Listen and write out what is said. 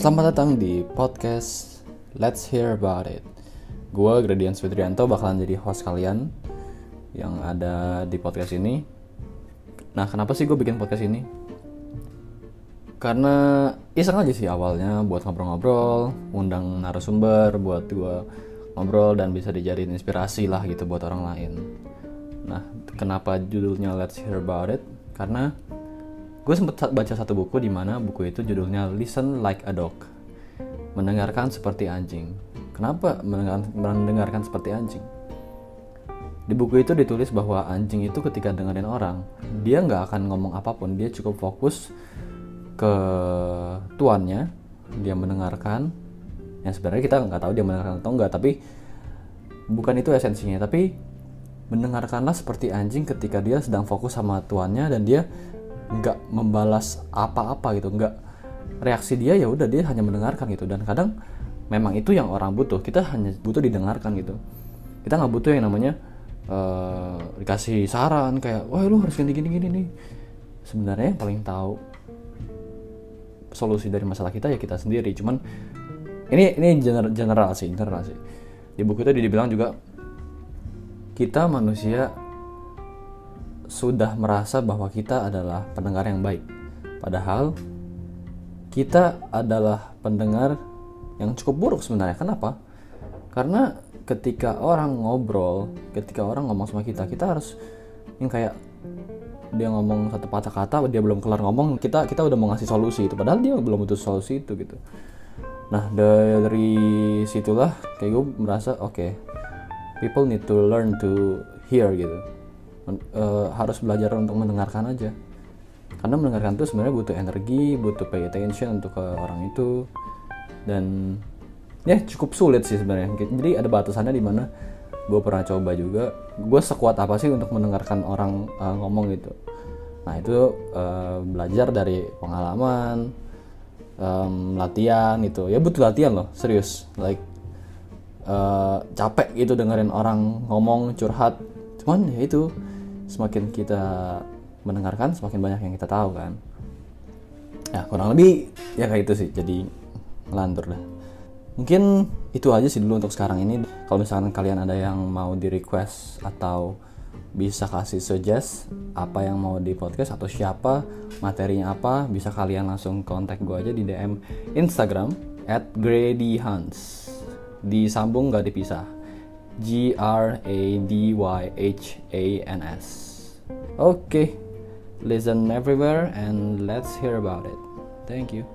Selamat datang di podcast Let's Hear About It. Gue Gradian Switrianto bakalan jadi host kalian yang ada di podcast ini. Nah, kenapa sih gue bikin podcast ini? Karena iseng aja sih awalnya buat ngobrol-ngobrol, undang narasumber buat gue ngobrol dan bisa dijadiin inspirasi lah gitu buat orang lain. Nah, kenapa judulnya Let's Hear About It? Karena gue sempet baca satu buku di mana buku itu judulnya Listen Like a Dog mendengarkan seperti anjing. Kenapa mendengarkan, mendengarkan seperti anjing? Di buku itu ditulis bahwa anjing itu ketika dengerin orang dia nggak akan ngomong apa pun dia cukup fokus ke tuannya dia mendengarkan. Yang sebenarnya kita nggak tahu dia mendengarkan atau enggak tapi bukan itu esensinya. Tapi mendengarkanlah seperti anjing ketika dia sedang fokus sama tuannya dan dia nggak membalas apa-apa gitu nggak reaksi dia ya udah dia hanya mendengarkan gitu. Dan kadang memang itu yang orang butuh kita hanya butuh didengarkan gitu. Kita nggak butuh yang namanya uh, dikasih saran kayak wah lu harus gini gini gini. Nih sebenarnya yang paling tahu solusi dari masalah kita ya kita sendiri. Cuman ini ini general, general sih general sih. Di buku itu dibilang juga kita manusia sudah merasa bahwa kita adalah pendengar yang baik. Padahal kita adalah pendengar yang cukup buruk sebenarnya. Kenapa? Karena ketika orang ngobrol, ketika orang ngomong sama kita, kita harus yang kayak dia ngomong satu patah kata, dia belum kelar ngomong, kita kita udah mau ngasih solusi itu. Padahal dia belum butuh solusi itu gitu. Nah dari situlah kayak gue merasa oke, okay, people need to learn to hear gitu uh, harus belajar untuk mendengarkan aja. Karena mendengarkan itu sebenarnya butuh energi butuh pay attention untuk ke orang itu. Dan ya cukup sulit sih sebenarnya. Jadi ada batasannya di mana gue pernah coba juga. Gue sekuat apa sih untuk mendengarkan orang uh, ngomong gitu? Nah itu uh, belajar dari pengalaman um, latihan itu. Ya butuh latihan loh serius. Like uh, capek gitu dengerin orang ngomong curhat. Cuman ya itu semakin kita mendengarkan semakin banyak yang kita tahu kan? Ya kurang lebih ya kayak itu sih. Jadi ngelantur dah mungkin itu aja sih dulu untuk sekarang ini. Kalau misalkan kalian ada yang mau di request atau bisa kasih suggest apa yang mau di podcast atau siapa materinya apa bisa kalian langsung kontak gue aja di DM Instagram at Hans. Disambung gak dipisah G R A D Y H A N S. Okay, listen everywhere and let's hear about it. Thank you.